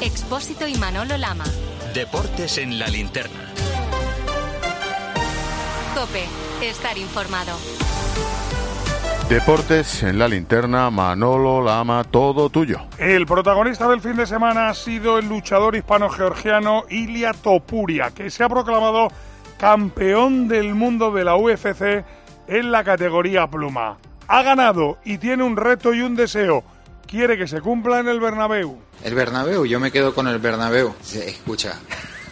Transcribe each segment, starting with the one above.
Expósito y Manolo Lama. Deportes en la linterna. Cope, estar informado. Deportes en la linterna, Manolo Lama, todo tuyo. El protagonista del fin de semana ha sido el luchador hispano-georgiano Ilia Topuria, que se ha proclamado campeón del mundo de la UFC en la categoría pluma. Ha ganado y tiene un reto y un deseo. Quiere que se cumpla en el Bernabéu. El Bernabéu, yo me quedo con el Bernabéu. Escucha,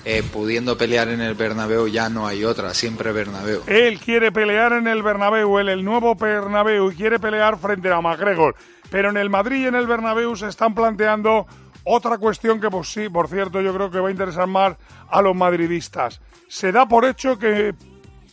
eh, pudiendo pelear en el Bernabéu ya no hay otra, siempre Bernabéu. Él quiere pelear en el Bernabéu, en el nuevo Bernabéu, y quiere pelear frente a McGregor. Pero en el Madrid y en el Bernabéu se están planteando otra cuestión que, pues sí, por cierto, yo creo que va a interesar más a los madridistas. Se da por hecho que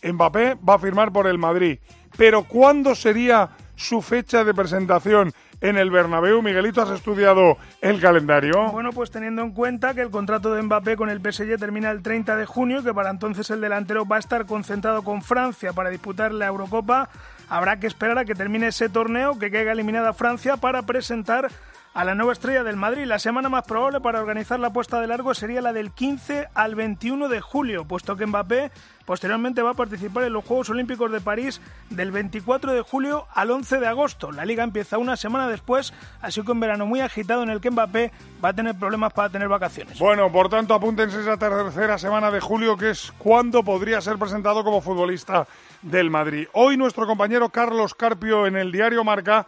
Mbappé va a firmar por el Madrid. Pero ¿cuándo sería su fecha de presentación? en el Bernabéu. Miguelito, ¿has estudiado el calendario? Bueno, pues teniendo en cuenta que el contrato de Mbappé con el PSG termina el 30 de junio y que para entonces el delantero va a estar concentrado con Francia para disputar la Eurocopa, habrá que esperar a que termine ese torneo, que caiga eliminada Francia para presentar a la nueva estrella del Madrid. La semana más probable para organizar la puesta de largo sería la del 15 al 21 de julio, puesto que Mbappé posteriormente va a participar en los Juegos Olímpicos de París del 24 de julio al 11 de agosto. La liga empieza una semana después, así que un verano muy agitado en el que Mbappé va a tener problemas para tener vacaciones. Bueno, por tanto, apúntense esa tercera semana de julio, que es cuando podría ser presentado como futbolista del Madrid. Hoy nuestro compañero Carlos Carpio en el diario Marca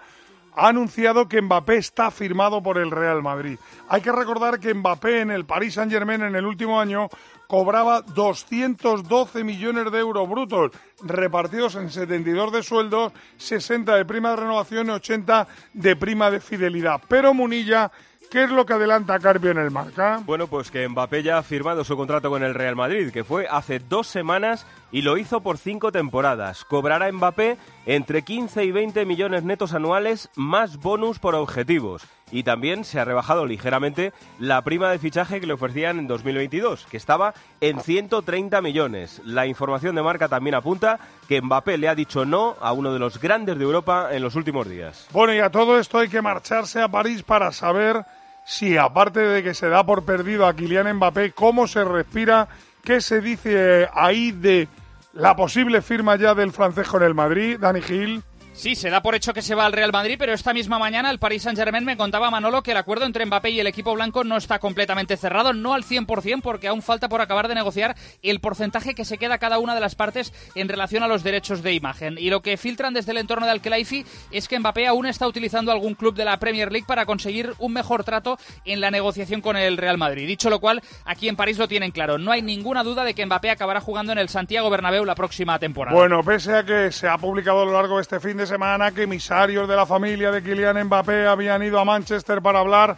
ha anunciado que Mbappé está firmado por el Real Madrid. Hay que recordar que Mbappé en el Paris Saint-Germain en el último año cobraba 212 millones de euros brutos, repartidos en 72 de sueldos, 60 de prima de renovación y 80 de prima de fidelidad. Pero Munilla ¿Qué es lo que adelanta Carpio en el marca? Bueno, pues que Mbappé ya ha firmado su contrato con el Real Madrid, que fue hace dos semanas y lo hizo por cinco temporadas. Cobrará Mbappé entre 15 y 20 millones netos anuales más bonus por objetivos. Y también se ha rebajado ligeramente la prima de fichaje que le ofrecían en 2022, que estaba en 130 millones. La información de marca también apunta que Mbappé le ha dicho no a uno de los grandes de Europa en los últimos días. Bueno, y a todo esto hay que marcharse a París para saber si aparte de que se da por perdido a Kylian Mbappé, cómo se respira, qué se dice ahí de la posible firma ya del francés con el Madrid, Dani Gil. Sí, se da por hecho que se va al Real Madrid, pero esta misma mañana el Paris Saint-Germain me contaba Manolo que el acuerdo entre Mbappé y el equipo blanco no está completamente cerrado, no al 100% porque aún falta por acabar de negociar el porcentaje que se queda cada una de las partes en relación a los derechos de imagen. Y lo que filtran desde el entorno de Al-Khelaifi es que Mbappé aún está utilizando algún club de la Premier League para conseguir un mejor trato en la negociación con el Real Madrid. Dicho lo cual, aquí en París lo tienen claro. No hay ninguna duda de que Mbappé acabará jugando en el Santiago Bernabéu la próxima temporada. Bueno, pese a que se ha publicado a lo largo de este fin de semana que emisarios de la familia de Kylian Mbappé habían ido a Manchester para hablar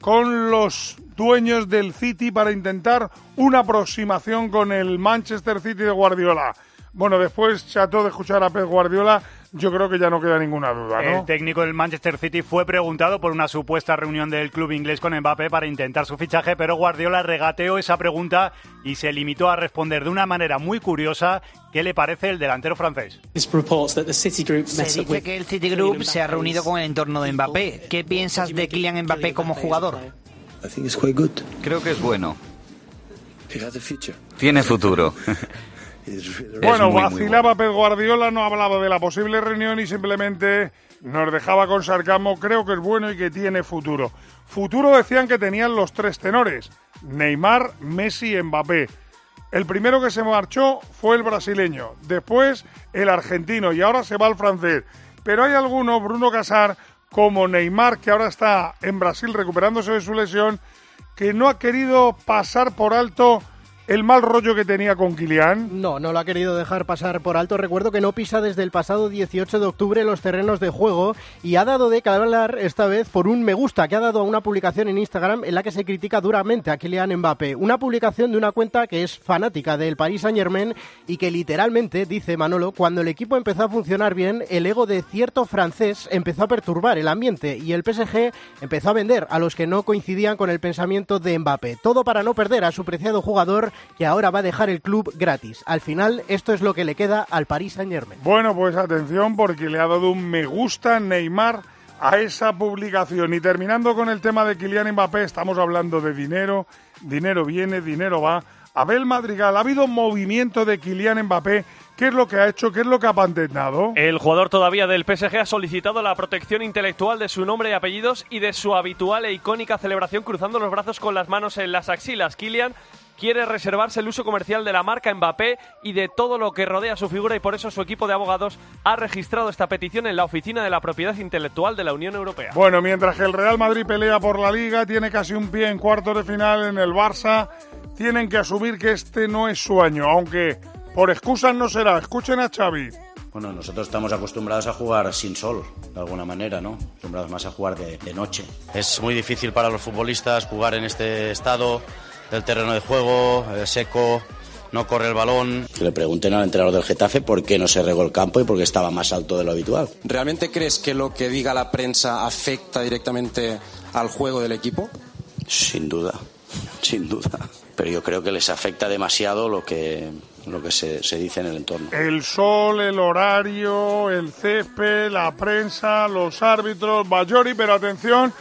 con los dueños del City para intentar una aproximación con el Manchester City de Guardiola. Bueno, después, chato de escuchar a Pep Guardiola, yo creo que ya no queda ninguna duda, ¿no? El técnico del Manchester City fue preguntado por una supuesta reunión del club inglés con Mbappé para intentar su fichaje, pero Guardiola regateó esa pregunta y se limitó a responder de una manera muy curiosa qué le parece el delantero francés. Se dice que el Citigroup se ha reunido con el entorno de Mbappé. ¿Qué piensas de Kylian Mbappé como jugador? Creo que es bueno. Tiene futuro. Bueno, vacilaba Pep Guardiola, no hablaba de la posible reunión y simplemente nos dejaba con sarcasmo. Creo que es bueno y que tiene futuro. Futuro decían que tenían los tres tenores: Neymar, Messi y Mbappé. El primero que se marchó fue el brasileño, después el argentino y ahora se va el francés. Pero hay algunos, Bruno Casar, como Neymar, que ahora está en Brasil recuperándose de su lesión, que no ha querido pasar por alto el mal rollo que tenía con Kilian? No, no lo ha querido dejar pasar por alto. Recuerdo que no pisa desde el pasado 18 de octubre los terrenos de juego y ha dado de hablar esta vez por un me gusta que ha dado a una publicación en Instagram en la que se critica duramente a Kylian Mbappé. Una publicación de una cuenta que es fanática del Paris Saint Germain y que literalmente, dice Manolo, cuando el equipo empezó a funcionar bien, el ego de cierto francés empezó a perturbar el ambiente y el PSG empezó a vender a los que no coincidían con el pensamiento de Mbappé. Todo para no perder a su preciado jugador que ahora va a dejar el club gratis. Al final, esto es lo que le queda al Paris Saint Germain. Bueno, pues atención porque le ha dado un me gusta Neymar a esa publicación. Y terminando con el tema de Kylian Mbappé, estamos hablando de dinero, dinero viene, dinero va. Abel Madrigal, ¿ha habido movimiento de Kylian Mbappé ¿Qué es lo que ha hecho? ¿Qué es lo que ha patentado? El jugador todavía del PSG ha solicitado la protección intelectual de su nombre y apellidos y de su habitual e icónica celebración cruzando los brazos con las manos en las axilas. Kylian quiere reservarse el uso comercial de la marca Mbappé y de todo lo que rodea su figura y por eso su equipo de abogados ha registrado esta petición en la oficina de la propiedad intelectual de la Unión Europea. Bueno, mientras que el Real Madrid pelea por la liga, tiene casi un pie en cuartos de final en el Barça, tienen que asumir que este no es su año, aunque por excusas no será. Escuchen a Xavi. Bueno, nosotros estamos acostumbrados a jugar sin sol, de alguna manera, ¿no? Acostumbrados más a jugar de, noche. Es muy difícil para los futbolistas jugar en este estado del terreno de juego, eh, seco, no corre el balón. Que le pregunten al entrenador del Getafe por qué no se regó el campo y por qué estaba más alto de lo habitual. ¿Realmente crees que lo que diga la prensa afecta directamente al juego del equipo? Sin duda, sin duda. Pero yo creo que les afecta demasiado lo que lo que se, dice en el entorno. El sol, el horario, el césped, la prensa, los árbitros, Bayori, pero atención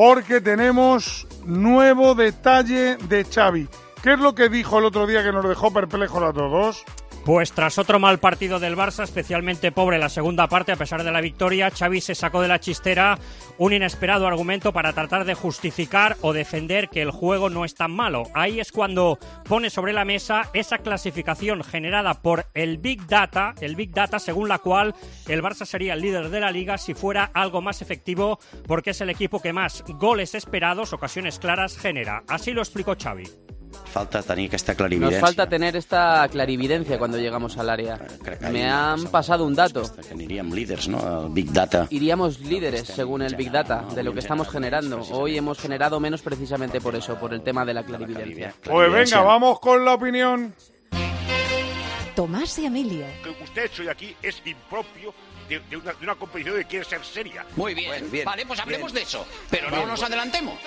porque tenemos nuevo detalle de Xavi. ¿Qué es lo que dijo el otro día que nos dejó perplejos a todos? Pues tras otro mal partido del Barça, especialmente pobre la segunda parte, a pesar de la victoria, Xavi se sacó de la chistera un inesperado argumento para tratar de justificar o defender que el juego no es tan malo. Ahí es cuando pone sobre la mesa esa clasificación generada por el Big Data, el Big Data según la cual el Barça sería el líder de la liga si fuera algo más efectivo porque es el equipo que más goles esperados, ocasiones claras genera. Así lo explicó Xavi. Falta tener esta clarividencia. Nos falta tener esta clarividencia cuando llegamos al área. Me han pasado un dato. Iríamos líderes, ¿no? Big Data. Iríamos líderes, según el Big Data, de lo que estamos generando. Hoy hemos generado menos precisamente por eso, por el tema de la clarividencia. Pues venga, vamos con la opinión. Tomás y Emilio. Que usted hecho aquí es impropio de, una, competición que quiere ser seria. Muy bien, vale, pues hablemos de eso, pero no nos adelantemos.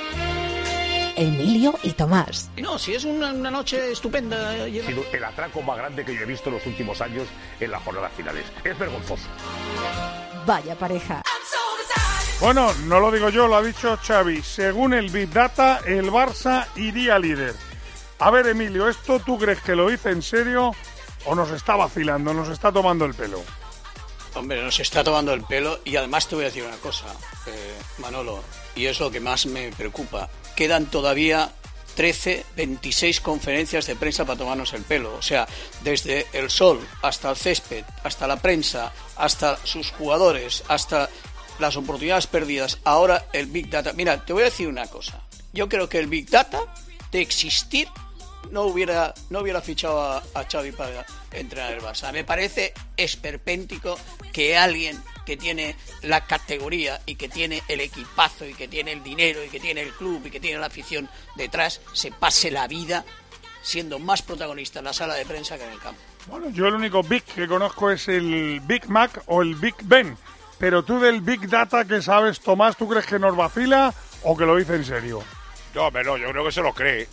Emilio y Tomás. No, si es una, noche estupenda. Ha sido el atraco más grande que yo he visto en los últimos años en las jornadas finales. Es vergonzoso. Vaya pareja. Bueno, no lo digo yo, lo ha dicho Xavi. Según el Big Data, el Barça iría líder. A ver, Emilio, ¿esto tú crees que lo dice en serio o nos está vacilando, nos está tomando el pelo? Hombre, nos está tomando el pelo y además te voy a decir una cosa, eh, Manolo, y es lo que más me preocupa quedan todavía 13, 26 conferencias de prensa para tomarnos el pelo. O sea, desde el sol hasta el césped, hasta la prensa, hasta sus jugadores, hasta las oportunidades perdidas. Ahora el Big Data. Mira, te voy a decir una cosa. Yo creo que el Big Data, de existir, no hubiera, no hubiera fichado a, a Xavi para entrenar el Barça. Me parece esperpéntico que alguien que tiene la categoría y que tiene el equipazo y que tiene el dinero y que tiene el club y que tiene la afición detrás, se pase la vida siendo más protagonista en la sala de prensa que en el campo. Bueno, yo el único Big que conozco es el Big Mac o el Big Ben. Pero tú del Big Data que sabes, Tomás, ¿tú crees que nos vacila o que lo dice en serio? No, pero yo creo que se lo cree.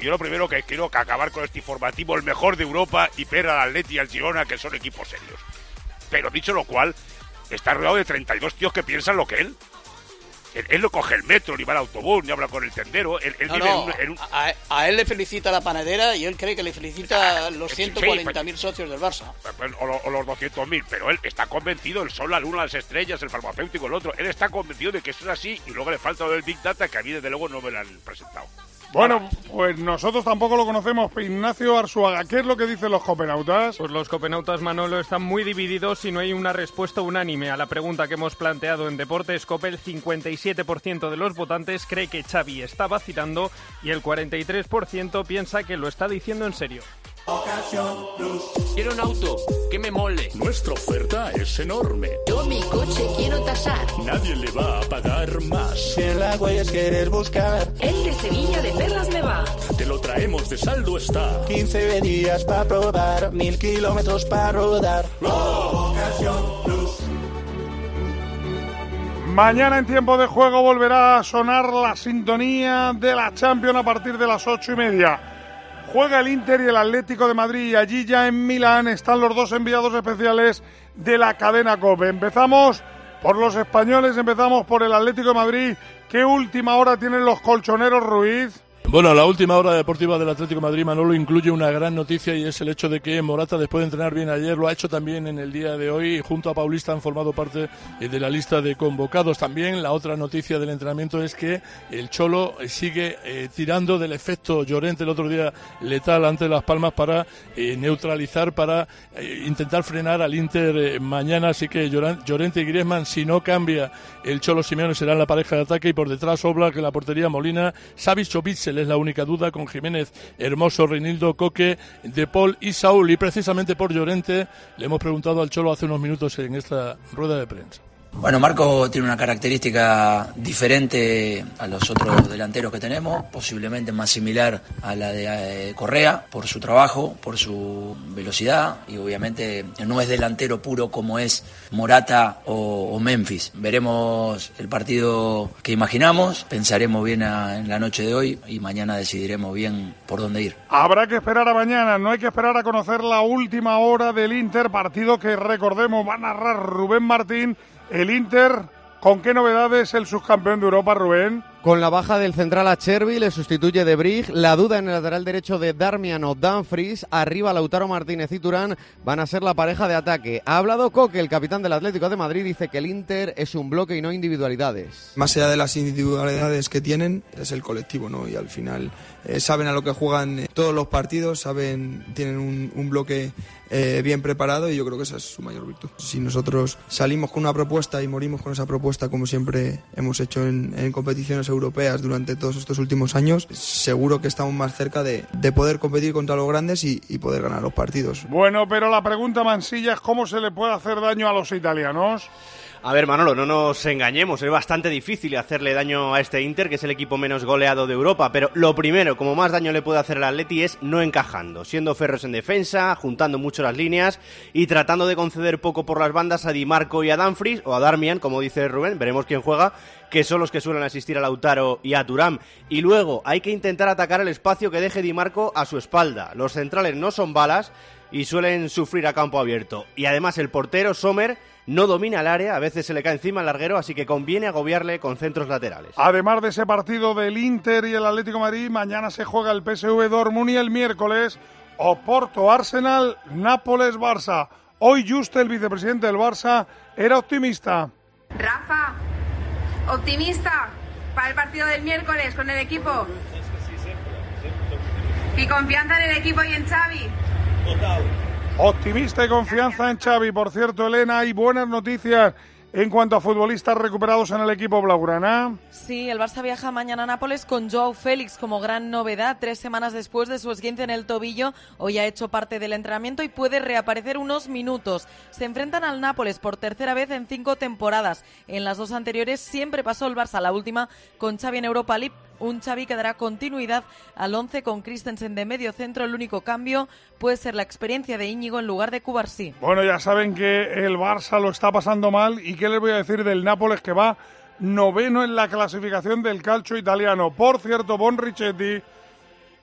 Yo lo primero que quiero que acabar con este informativo, el mejor de Europa, y ver al Atleti y al Girona, que son equipos serios. Pero dicho lo cual, está rodeado de 32 tíos que piensan lo que él. Él, no coge el metro, ni va al autobús, ni habla con el tendero. Él, A, él le felicita la panadera y él cree que le felicita ah, los 140.000 socios del Barça. O, o los 200.000, pero él está convencido, el sol, la luna, las estrellas, el farmacéutico, el otro. Él está convencido de que eso es así y luego le falta lo del Big Data que a mí desde luego no me lo han presentado. Bueno, pues nosotros tampoco lo conocemos. Ignacio Arzuaga, ¿qué es lo que dicen los copenautas? Pues los copenautas, Manolo, están muy divididos y no hay una respuesta unánime a la pregunta que hemos planteado en Deportes Cope. El 57% de los votantes cree que Xavi está vacilando y el 43% piensa que lo está diciendo en serio. Quiero un auto que me mole. Nuestra oferta es enorme. Yo mi coche quiero tasar. Nadie le va a pagar más. Si en la huellas quieres buscar. El de Sevilla de Perlas me va. Te lo traemos de saldo está. 15 días para probar, mil kilómetros para rodar. Mañana en tiempo de juego volverá a sonar la sintonía de la Champions a partir de las ocho y media. Juega el Inter y el Atlético de Madrid allí ya en Milán están los dos enviados especiales de la cadena COPE. Empezamos Por los españoles empezamos por el Atlético de Madrid. ¿Qué última hora tienen los colchoneros Ruiz? Bueno, la última hora deportiva del Atlético Madrid, Manolo, incluye una gran noticia y es el hecho de que Morata, después de entrenar bien ayer, lo ha hecho también en el día de hoy. Junto a Paulista han formado parte eh, de la lista de convocados. También la otra noticia del entrenamiento es que el Cholo eh, sigue eh, tirando del efecto Llorente el otro día letal ante Las Palmas para neutralizar, para intentar frenar al Inter mañana. Así que Llorente y Griezmann, si no cambia el Cholo Simeone, serán la pareja de ataque y por detrás Obla, que la portería Molina, Savic es la única duda con Jiménez, Hermoso, Reinildo, Coque, De Paul y Saúl. Y precisamente por Llorente le hemos preguntado al Cholo hace unos minutos en esta rueda de prensa. Bueno, Marco tiene una característica diferente a los otros delanteros que tenemos, posiblemente más similar a la de eh, Correa, por su trabajo, por su velocidad y obviamente no es delantero puro como es Morata o, Memphis. Veremos el partido que imaginamos, pensaremos bien en la noche de hoy y mañana decidiremos bien por dónde ir. Habrá que esperar a mañana, no hay que esperar a conocer la última hora del Inter, partido que recordemos va a narrar Rubén Martín el Inter, ¿con qué novedades el subcampeón de Europa, Rubén? Con la baja del central a Cherby, le sustituye de Brig, la duda en el lateral derecho de Darmian o Danfries, arriba Lautaro Martínez y Turán van a ser la pareja de ataque. Ha hablado Coque, el capitán del Atlético de Madrid, dice que el Inter es un bloque y no individualidades. Más allá de las individualidades que tienen, es el colectivo, ¿no? Y al final eh, saben a lo que juegan todos los partidos, saben, tienen un, bloque eh, bien preparado y yo creo que esa es su mayor virtud. Si nosotros salimos con una propuesta y morimos con esa propuesta, como siempre hemos hecho en, competiciones europeas durante todos estos últimos años, seguro que estamos más cerca de, poder competir contra los grandes y, y, poder ganar los partidos. Bueno, pero la pregunta mansilla es cómo se le puede hacer daño a los italianos. A ver, Manolo, no nos engañemos, es bastante difícil hacerle daño a este Inter, que es el equipo menos goleado de Europa, pero lo primero, como más daño le puede hacer el Atleti es no encajando, siendo ferros en defensa, juntando mucho las líneas y tratando de conceder poco por las bandas a Di Marco y a Danfries, o a Darmian, como dice Rubén, veremos quién juega, que son los que suelen asistir a Lautaro y a Turán. Y luego hay que intentar atacar el espacio que deje Di Marco a su espalda. Los centrales no son balas y suelen sufrir a campo abierto. Y además el portero Sommer no domina el área, a veces se le cae encima el larguero, así que conviene agobiarle con centros laterales. Además de ese partido del Inter y el Atlético Madrid, mañana se juega el PSV Dortmund y el miércoles Oporto Arsenal, Nápoles Barça. Hoy Juste, el vicepresidente del Barça, era optimista. Rafa, optimista para el partido del miércoles con el equipo. Y confianza en el equipo y en Xavi. Optimista y confianza en Xavi. Por cierto, Elena, hay buenas noticias en cuanto a futbolistas recuperados en el equipo blaugrana. Sí, el Barça viaja mañana a Nápoles con Joao Félix como gran novedad. Tres semanas después de su esguince en el tobillo, hoy ha hecho parte del entrenamiento y puede reaparecer unos minutos. Se enfrentan al Nápoles por tercera vez en cinco temporadas. En las dos anteriores siempre pasó el Barça, la última con Xavi en Europa League un Xavi que dará continuidad al 11 con Christensen de medio centro. El único cambio puede ser la experiencia de Íñigo en lugar de Cubarsí. Bueno, ya saben que el Barça lo está pasando mal y qué les voy a decir del Nápoles que va noveno en la clasificación del calcio italiano. Por cierto, Bon Richetti,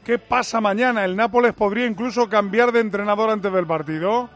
¿qué pasa mañana? ¿El Nápoles podría incluso cambiar de entrenador antes del partido?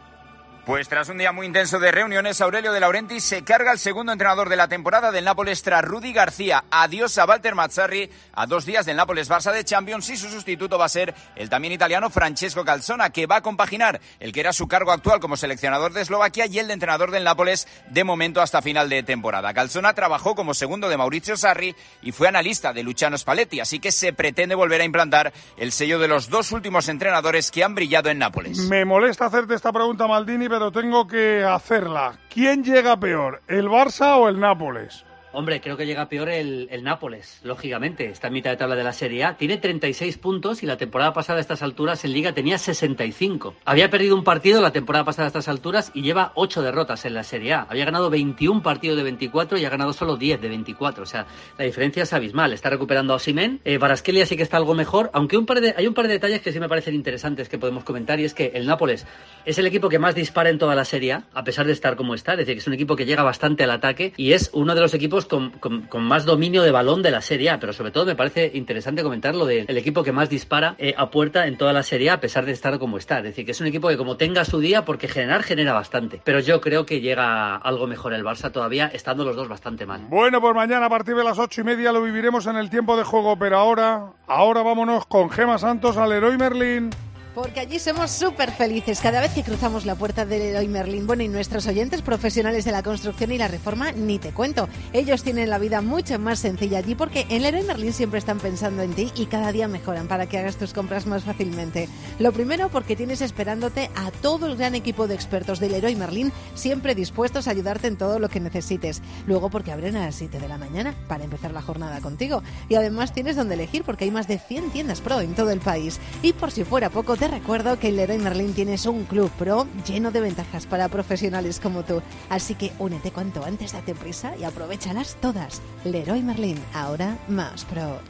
Pues tras un día muy intenso de reuniones, Aurelio de Laurenti se carga el segundo entrenador de la temporada del Nápoles tras Rudy García. Adiós a Walter Mazzarri a dos días del Nápoles Barça de Champions y su sustituto va a ser el también italiano Francesco Calzona, que va a compaginar el que era su cargo actual como seleccionador de Eslovaquia y el de entrenador del Nápoles de momento hasta final de temporada. Calzona trabajó como segundo de Mauricio Sarri y fue analista de Luciano Spalletti, así que se pretende volver a implantar el sello de los dos últimos entrenadores que han brillado en Nápoles. Me molesta hacerte esta pregunta, Maldini, pero tengo que hacerla. ¿Quién llega peor, el Barça o el Nápoles? Hombre, creo que llega peor el, Nápoles, lógicamente. Está en mitad de tabla de la Serie A. Tiene 36 puntos y la temporada pasada a estas alturas en Liga tenía 65. Había perdido un partido la temporada pasada a estas alturas y lleva 8 derrotas en la Serie A. Había ganado 21 partidos de 24 y ha ganado solo 10 de 24. O sea, la diferencia es abismal. Está recuperando a Osimen. Eh, Baraskelia sí que está algo mejor, aunque un par de, hay un par de detalles que sí me parecen interesantes que podemos comentar y es que el Nápoles es el equipo que más dispara en toda la Serie A, a pesar de estar como está. Es decir, que es un equipo que llega bastante al ataque y es uno de los equipos con, más dominio de balón de la Serie A, pero sobre todo me parece interesante comentar lo del equipo que más dispara eh, a puerta en toda la Serie A, a pesar de estar como está. Es decir, que es un equipo que como tenga su día, porque generar genera bastante. Pero yo creo que llega algo mejor el Barça todavía, estando los dos bastante mal. Bueno, pues mañana a partir de las ocho y media lo viviremos en el tiempo de juego, pero ahora, ahora vámonos con Gema Santos al Leroy Merlin. Porque allí somos súper felices cada vez que cruzamos la puerta del Leroy Merlin. Bueno, y nuestros oyentes profesionales de la construcción y la reforma, ni te cuento. Ellos tienen la vida mucho más sencilla allí porque en Leroy Merlin siempre están pensando en ti y cada día mejoran para que hagas tus compras más fácilmente. Lo primero porque tienes esperándote a todo el gran equipo de expertos del Leroy Merlin, siempre dispuestos a ayudarte en todo lo que necesites. Luego porque abren a las 7 de la mañana para empezar la jornada contigo. Y además tienes donde elegir porque hay más de 100 tiendas pro en todo el país. Y por si fuera poco, te recuerdo que en Leroy Merlin tienes un club pro lleno de ventajas para profesionales como tú. Así que únete cuanto antes, date prisa y aprovechalas todas. Leroy Merlin, ahora más pro.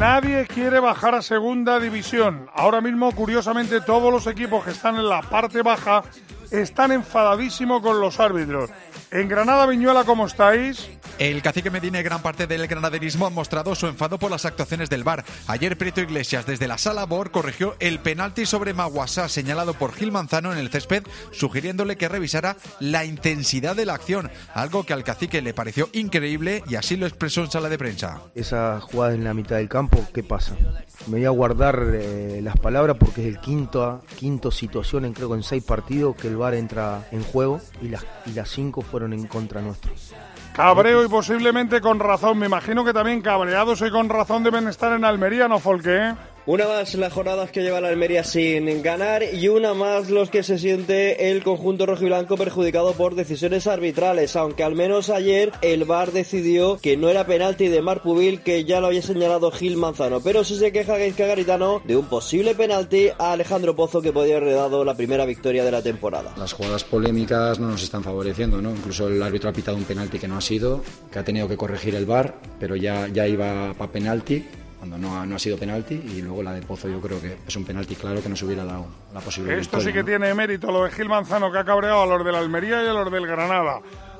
Nadie quiere bajar a segunda división. Ahora mismo, curiosamente, todos los equipos que están en la parte baja están enfadadísimos con los árbitros. En Granada Viñuela, ¿cómo estáis? El cacique Medina y gran parte del granaderismo han mostrado su enfado por las actuaciones del VAR. Ayer Prieto Iglesias desde la sala BOR corrigió el penalti sobre Maguasá señalado por Gil Manzano en el césped, sugiriéndole que revisara la intensidad de la acción, algo que al cacique le pareció increíble y así lo expresó en sala de prensa. Esa jugada en la mitad del campo, ¿qué pasa? Me voy a guardar eh, las palabras porque es el quinto, quinto situación en creo en seis partidos que el VAR entra en juego y las, y las cinco fueron en contra nuestro. Cabreo y posiblemente con razón. Me imagino que también cabreados y con razón deben estar en Almería, ¿no, Folke? Una más las jornadas que lleva la Almería sin ganar y una más los que se siente el conjunto rojiblanco perjudicado por decisiones arbitrales, aunque al menos ayer el VAR decidió que no era penalti de Marpubil que ya lo había señalado Gil Manzano, pero sí se queja Gaizka Garitano de un posible penalti a Alejandro Pozo que podía haber dado la primera victoria de la temporada. Las jugadas polémicas no nos están favoreciendo, ¿no? Incluso el árbitro ha pitado un penalti que no ha sido, que ha tenido que corregir el VAR, pero ya, ya iba para penalti cuando no ha, no ha sido penalti y luego la de Pozo yo creo que es un penalti claro que nos hubiera dado la posibilidad. Esto sí que tiene mérito lo de Gil Manzano que ha cabreado a los de la Almería y a los del Granada.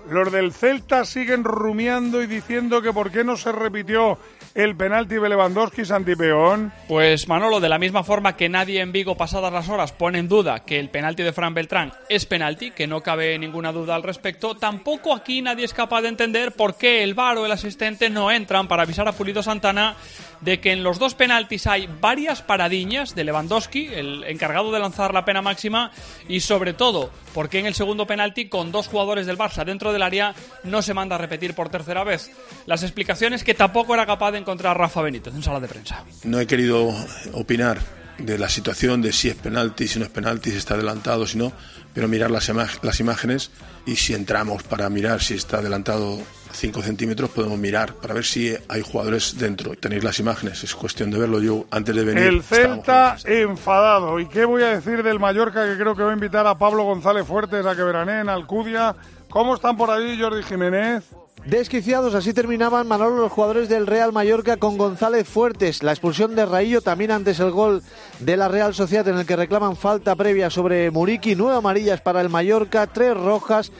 Los del Celta siguen rumiando y diciendo que por qué no se repitió el penalti de Lewandowski Santipeón. Pues Manolo, de la misma forma que nadie en Vigo pasadas las horas pone en duda que el penalti de Fran Beltrán es penalti, que no cabe ninguna duda al respecto, tampoco aquí nadie es capaz de entender por qué el VAR o el asistente no entran para avisar a Pulido Santana de que en los dos penaltis hay varias paradiñas de Lewandowski, el encargado de lanzar la pena máxima, y sobre todo, porque en el segundo penalti, con dos jugadores del Barça dentro del área, no se manda a repetir por tercera vez. Las explicaciones que tampoco era capaz de encontrar Rafa Benítez en sala de prensa. No he querido opinar de la situación de si es penalti, si no es penalti, si está adelantado, si no, pero mirar las, las imágenes y si entramos para mirar si está adelantado 5 centímetros podemos mirar para ver si hay jugadores dentro. Tenéis las imágenes, es cuestión de verlo. Yo antes de venir. El Celta enfadado. ¿Y qué voy a decir del Mallorca que creo que va a invitar a Pablo González Fuertes a que veranee en Alcudia? ¿Cómo están por ahí, Jordi Jiménez? Desquiciados, así terminaban Manolo los jugadores del Real Mallorca con González Fuertes. La expulsión de Raillo también antes el gol de la Real Sociedad en el que reclaman falta previa sobre Muriqui. Nueve amarillas para el Mallorca, tres rojas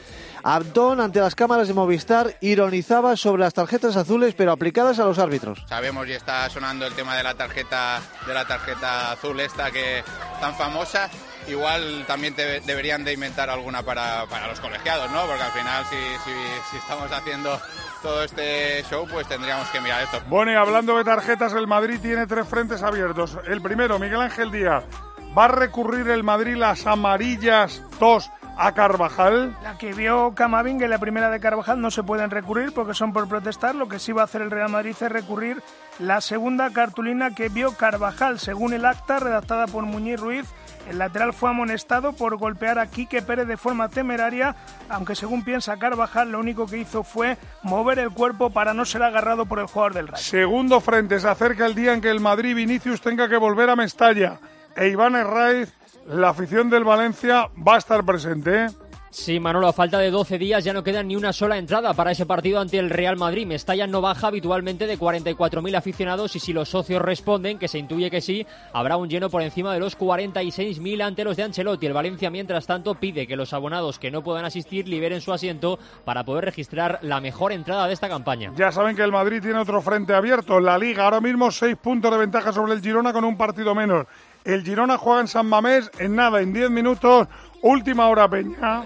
Abdón, ante las cámaras de Movistar, ironizaba sobre las tarjetas azules, pero aplicadas a los árbitros. Sabemos y está sonando el tema de la tarjeta, de la tarjeta azul esta que tan famosa. Igual también deberían de inventar alguna para, los colegiados, ¿no? Porque al final si, si estamos haciendo todo este show, pues tendríamos que mirar esto. Bueno, y hablando de tarjetas, el Madrid tiene tres frentes abiertos. El primero, Miguel Ángel Díaz. ¿Va a recurrir el Madrid las amarillas dos a Carvajal. La que vio Camavinga y la primera de Carvajal no se pueden recurrir porque son por protestar. Lo que sí va a hacer el Real Madrid es recurrir la segunda cartulina que vio Carvajal. Según el acta redactada por Muñiz Ruiz, el lateral fue amonestado por golpear a Quique Pérez de forma temeraria, aunque según piensa Carvajal, lo único que hizo fue mover el cuerpo para no ser agarrado por el jugador del Rayo. Segundo frente, se acerca el día en que el Madrid Vinicius tenga que volver a Mestalla. E Iván Herraiz la afición del Valencia va a estar presente. ¿eh? Sí, Manolo, a falta de 12 días ya no queda ni una sola entrada para ese partido ante el Real Madrid. Mestalla no baja habitualmente de 44.000 aficionados y si los socios responden, que se intuye que sí, habrá un lleno por encima de los 46.000 ante los de Ancelotti. El Valencia, mientras tanto, pide que los abonados que no puedan asistir liberen su asiento para poder registrar la mejor entrada de esta campaña. Ya saben que el Madrid tiene otro frente abierto. La Liga ahora mismo seis puntos de ventaja sobre el Girona con un partido menos. El Girona juega en San Mamés en nada, en 10 minutos. Última hora, Peña.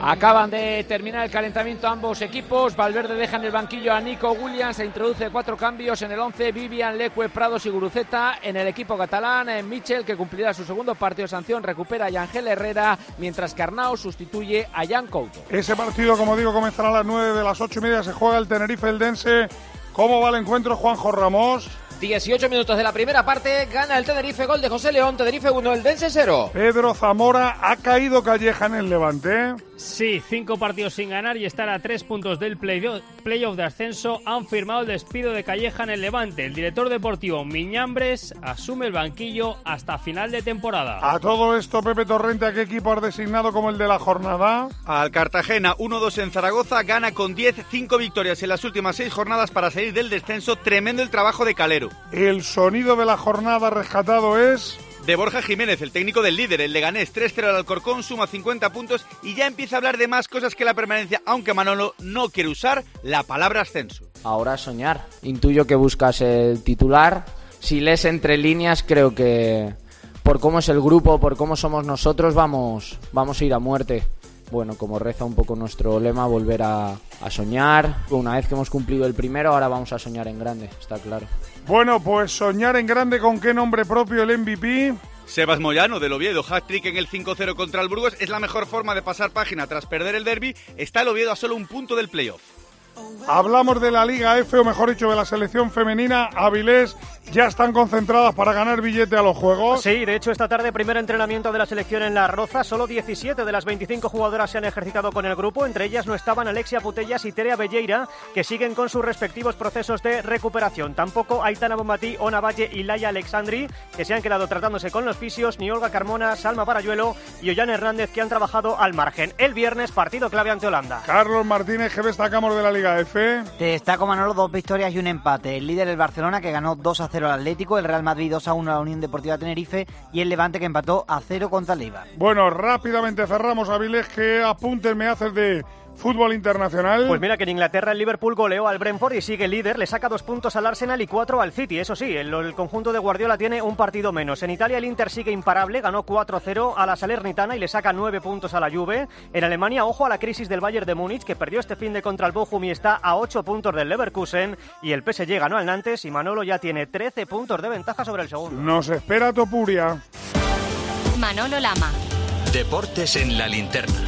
Acaban de terminar el calentamiento ambos equipos. Valverde deja en el banquillo a Nico Williams. e introduce cuatro cambios en el 11. Vivian, Leque, Prados y Guruceta. En el equipo catalán, en Michel, que cumplirá su segundo partido de sanción, recupera a Yangel Herrera. Mientras que Arnau sustituye a Jan Couto. Ese partido, como digo, comenzará a las 9 de las 8 y media. Se juega el Tenerife Eldense. ¿Cómo va el encuentro, Juanjo Ramos? 18 minutos de la primera parte, gana el Tenerife, gol de José León, Tenerife 1, el Dense 0. Pedro Zamora, ha caído Calleja en el Levante. Sí, cinco partidos sin ganar y estar a tres puntos del playoff de ascenso han firmado el despido de Calleja en el Levante. El director deportivo Miñambres asume el banquillo hasta final de temporada. A todo esto, Pepe Torrente, ¿a qué equipo has designado como el de la jornada? Al Cartagena, 1-2 en Zaragoza, gana con 10, 5 victorias en las últimas seis jornadas para salir del descenso. Tremendo el trabajo de Calero. El sonido de la jornada rescatado es de Borja Jiménez, el técnico del líder, el Leganés 3-0 al Alcorcón, suma 50 puntos y ya empieza a hablar de más cosas que la permanencia, aunque Manolo no quiere usar la palabra ascenso. Ahora soñar. Intuyo que buscas el titular. Si lees entre líneas, creo que por cómo es el grupo, por cómo somos nosotros, vamos, vamos a ir a muerte bueno, como reza un poco nuestro lema, volver a, a, soñar. Una vez que hemos cumplido el primero, ahora vamos a soñar en grande, está claro. Bueno, pues soñar en grande, ¿con qué nombre propio el MVP? Sebas Moyano del Oviedo, hat-trick en el 5-0 contra el Burgos, es la mejor forma de pasar página tras perder el derby. Está el Oviedo a solo un punto del playoff. Hablamos de la Liga F, o mejor dicho, de la selección femenina. Avilés ya están concentradas para ganar billete a los Juegos. Sí, de hecho, esta tarde, primer entrenamiento de la selección en La Roza. Solo 17 de las 25 jugadoras se han ejercitado con el grupo. Entre ellas no estaban Alexia Putellas y Terea Belleira, que siguen con sus respectivos procesos de recuperación. Tampoco Aitana Bombatí, Ona Valle y Laia Alexandri, que se han quedado tratándose con los fisios, ni Olga Carmona, Salma Parayuelo y Ollán Hernández, que han trabajado al margen. El viernes, partido clave ante Holanda. Carlos Martínez, que destacamos de la Liga F. Destaco, Manolo, dos victorias y un empate. El líder, el Barcelona, que ganó 2 a 0 al Atlético, el Real Madrid 2 a 1 a la Unión Deportiva Tenerife y el Levante, que empató a 0 contra el Eibar. Bueno, rápidamente cerramos, Avilés, que apunten me haces de Fútbol internacional. Pues mira que en Inglaterra el Liverpool goleó al Brentford y sigue líder, le saca dos puntos al Arsenal y cuatro al City. Eso sí, el, el conjunto de Guardiola tiene un partido menos. En Italia el Inter sigue imparable, ganó 4-0 a la Salernitana y le saca nueve puntos a la Juve. En Alemania, ojo a la crisis del Bayern de Múnich, que perdió este fin de contra el Bochum y está a ocho puntos del Leverkusen. Y el PSG ganó al Nantes y Manolo ya tiene 13 puntos de ventaja sobre el segundo. Nos espera Topuria. Manolo Lama. Deportes en la linterna.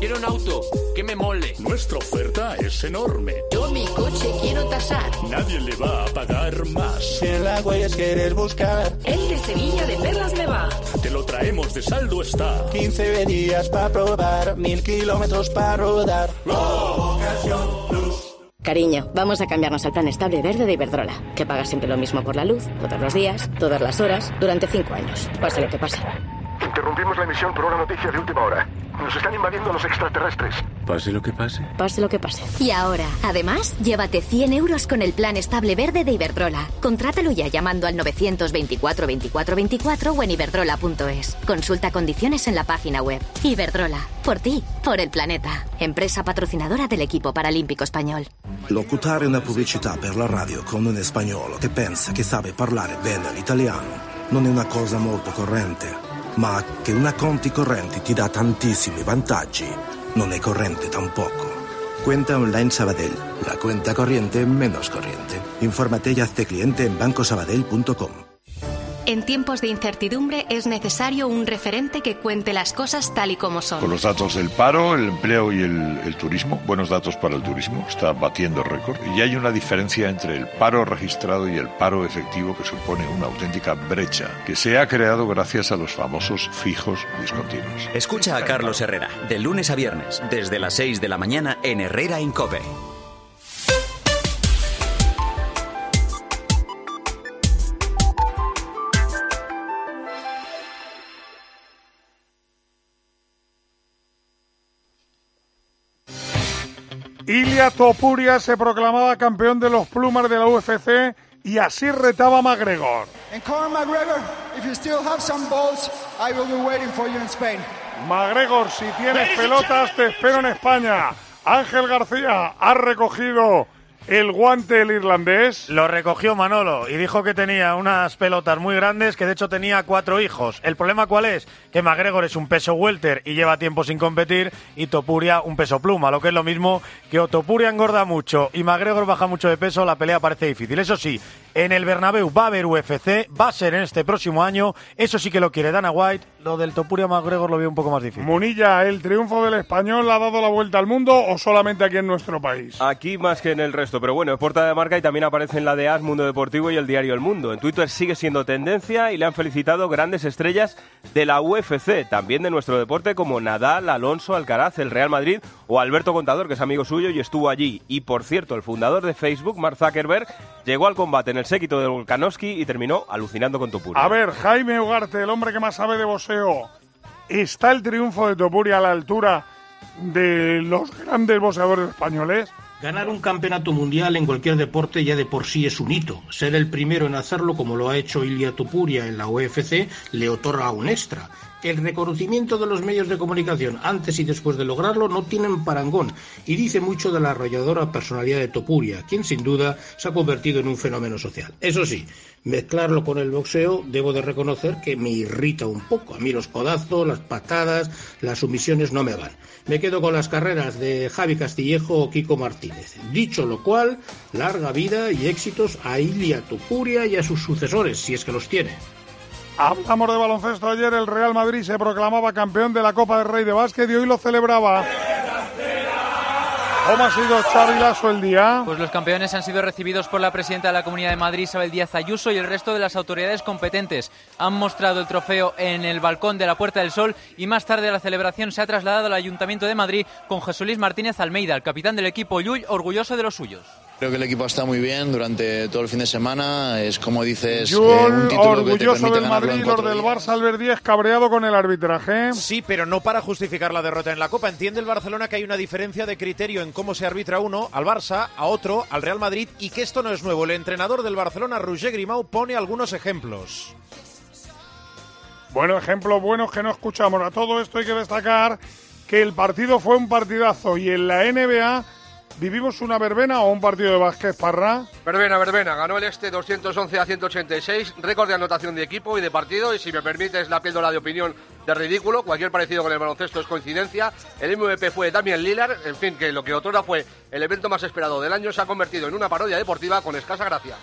Quiero un auto que me mole. Nuestra oferta es enorme. Yo mi coche quiero tasar. Nadie le va a pagar más. Si en la huellas quieres buscar. El de Sevilla de Perlas me va. Te lo traemos de saldo está. 15 días para probar, mil kilómetros para rodar. Cariño, vamos a cambiarnos al plan estable verde de Iberdrola, que paga siempre lo mismo por la luz, todos los días, todas las horas, durante cinco años, pase lo que pase. Interrumpimos la emisión por una noticia de última hora. Nos están invadiendo los extraterrestres. Pase lo que pase. Pase lo que pase. Y ahora, además, llévate 100 euros con el plan estable verde de Iberdrola. Contrátalo ya llamando al 924 24 24 o en iberdrola.es. Consulta condiciones en la página web. Iberdrola. Por ti, por el planeta. Empresa patrocinadora del equipo paralímpico español. Locutare una pubblicità per la radio con un spagnolo che pensa che sabe parlare bene l'italiano non è una cosa molto corrente. Ma che una conti correnti ti dà tantissimi vantaggi, non è corrente tampoco. Cuenta online Sabadell, la cuenta corriente menos corriente. Infórmate y hazte cliente en bancosabadell.com. En tiempos de incertidumbre es necesario un referente que cuente las cosas tal y como son. Con los datos del paro, el empleo y el, el turismo, buenos datos para el turismo, está batiendo récord. Y hay una diferencia entre el paro registrado y el paro efectivo que supone una auténtica brecha que se ha creado gracias a los famosos fijos discontinuos. Escucha a Carlos Herrera, de lunes a viernes, desde las 6 de la mañana en Herrera Incope. Ilia Topuria se proclamaba campeón de los plumas de la UFC y así retaba a McGregor. And Conor McGregor, if you still have some balls, I will be waiting for you in Spain. McGregor, si tienes pelotas, te espero en España. Ángel García ha recogido el guante el irlandés. Lo recogió Manolo y dijo que tenía unas pelotas muy grandes, que de hecho tenía cuatro hijos. ¿El problema cuál es? Que McGregor es un peso welter y lleva tiempo sin competir y Topuria un peso pluma, lo que es lo mismo que o Topuria engorda mucho y McGregor baja mucho de peso, la pelea parece difícil. Eso sí, en el Bernabéu va a haber UFC, va a ser en este próximo año, eso sí que lo quiere Dana White, lo del Topuria McGregor lo veo un poco más difícil. Munilla, ¿el triunfo del español ha dado la vuelta al mundo o solamente aquí en nuestro país? Aquí más que en el resto, pero bueno, es portada de marca y también aparece en la de AS, Mundo Deportivo y el diario El Mundo. En Twitter sigue siendo tendencia y le han felicitado grandes estrellas de la UFC, también de nuestro deporte como Nadal, Alonso, Alcaraz, el Real Madrid o Alberto Contador, que es amigo suyo y estuvo allí. Y por cierto, el fundador de Facebook, Mark Zuckerberg, llegó al combate en el séquito de Volkanovski y terminó alucinando con Topuria. A ver, Jaime Ugarte, el hombre que más sabe de boxeo, ¿está el triunfo de Topuria a la altura de los grandes boxeadores españoles? Ganar un campeonato mundial en cualquier deporte ya de por sí es un hito. Ser el primero en hacerlo, como lo ha hecho Ilia Topuria en la UFC, le otorga un extra. El reconocimiento de los medios de comunicación antes y después de lograrlo no tienen parangón y dice mucho de la arrolladora personalidad de Topuria, quien sin duda se ha convertido en un fenómeno social. Eso sí, mezclarlo con el boxeo debo de reconocer que me irrita un poco. A mí los codazos, las patadas, las sumisiones no me van. Me quedo con las carreras de Javi Castillejo o Kiko Martínez. Dicho lo cual, larga vida y éxitos a Ilia Topuria y a sus sucesores, si es que los tiene. Hablamos de baloncesto ayer, el Real Madrid se proclamaba campeón de la Copa del Rey de Básquet y hoy lo celebraba. ¿Cómo ha sido Xavi Lasso el día? Pues los campeones han sido recibidos por la presidenta de la Comunidad de Madrid, Isabel Díaz Ayuso, y el resto de las autoridades competentes. Han mostrado el trofeo en el balcón de la Puerta del Sol y más tarde la celebración se ha trasladado al Ayuntamiento de Madrid con Jesús Luis Martínez Almeida, el capitán del equipo Llull, orgulloso de los suyos. Creo que el equipo está muy bien durante todo el fin de semana. Es como dices, eh, Llull, un título que te orgulloso del Madrid, los del Barça, Albert Díaz, cabreado con el arbitraje. Sí, pero no para justificar la derrota en la Copa. Entiende el Barcelona que hay una diferencia de criterio en cómo se arbitra uno al Barça, a otro, al Real Madrid, y que esto no es nuevo. El entrenador del Barcelona, Roger Grimau, pone algunos ejemplos. Bueno, ejemplos buenos que no escuchamos. A todo esto hay que destacar que el partido fue un partidazo y en la NBA vivimos una verbena o un partido de básquet, Parra. Verbena, verbena. Ganó el este 211 a 186, récord de anotación de equipo y de partido. Y si me permites la píldora de opinión de ridículo, cualquier parecido con el baloncesto es coincidencia. El MVP fue Damian Lillard. En fin, que lo que otrora fue el evento más esperado del año se ha convertido en una parodia deportiva con escasa gracia.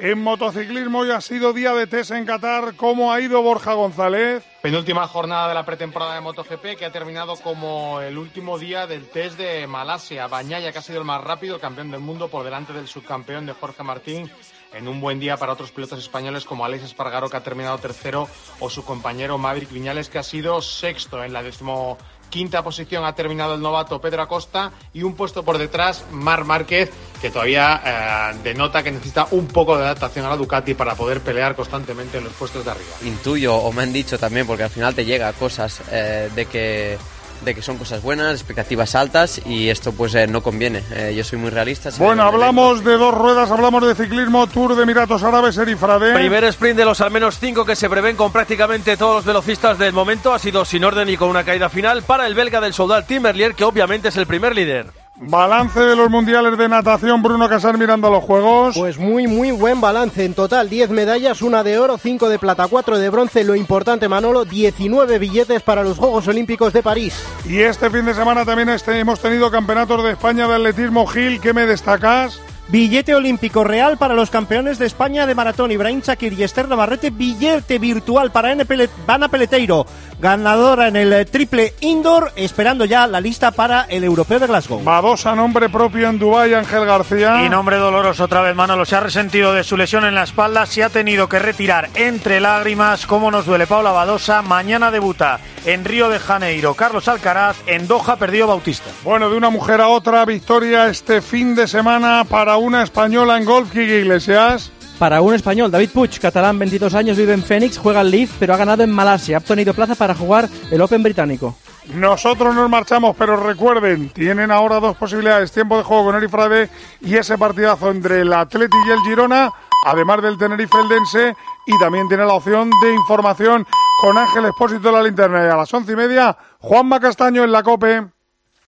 En motociclismo hoy ha sido día de test en Qatar. ¿Cómo ha ido Borja González? Penúltima jornada de la pretemporada de MotoGP que ha terminado como el último día del test de Malasia. Bañaya, que ha sido el más rápido, campeón del mundo, por delante del subcampeón de Jorge Martín. En un buen día para otros pilotos españoles como Alex Espargaro, que ha terminado tercero, o su compañero Maverick Viñales, que ha sido sexto en la décimo quinta posición ha terminado el novato Pedro Acosta y un puesto por detrás Mar Márquez que todavía eh, denota que necesita un poco de adaptación a la Ducati para poder pelear constantemente en los puestos de arriba. Intuyo o me han dicho también porque al final te llega cosas eh, de que de que son cosas buenas, expectativas altas y esto pues eh, no conviene. Eh, yo soy muy realista. Bueno, hablamos de dos ruedas, hablamos de ciclismo, Tour de Emiratos Árabes, Erifrade. Primer sprint de los al menos cinco que se prevén con prácticamente todos los velocistas del momento. Ha sido sin orden y con una caída final para el belga del soldado Tim Merlier, que obviamente es el primer líder. Balance de los mundiales de natación, Bruno Casar mirando los juegos. Pues muy, muy buen balance. En total, 10 medallas, una de oro, 5 de plata, 4 de bronce. Lo importante, Manolo, 19 billetes para los Juegos Olímpicos de París. Y este fin de semana también este- hemos tenido campeonatos de España de atletismo. Gil, ¿qué me destacas? Billete olímpico real para los campeones de España de maratón Ibrahim Shakir y Esther Navarrete. Billete virtual para Ana Peleteiro, ganadora en el triple indoor, esperando ya la lista para el europeo de Glasgow. a nombre propio en Dubái, Ángel García. Y nombre doloroso otra vez, Manolo. Se ha resentido de su lesión en la espalda, se ha tenido que retirar entre lágrimas. ¿Cómo nos duele Paula Badosa? Mañana debuta en Río de Janeiro. Carlos Alcaraz en Doha perdió Bautista. Bueno, de una mujer a otra, victoria este fin de semana para una española en golf, Kiki Iglesias. Para un español, David Puig, catalán, 22 años, vive en Phoenix, juega el Leaf, pero ha ganado en Malasia. Ha obtenido plaza para jugar el Open británico. Nosotros nos marchamos, pero recuerden, tienen ahora dos posibilidades, tiempo de juego con Eri Frade y ese partidazo entre el Atleti y el Girona, además del Tenerife Eldense, y también tiene la opción de información con Ángel Expósito de la linterna. Y a las once y media, Juanma Castaño en la COPE.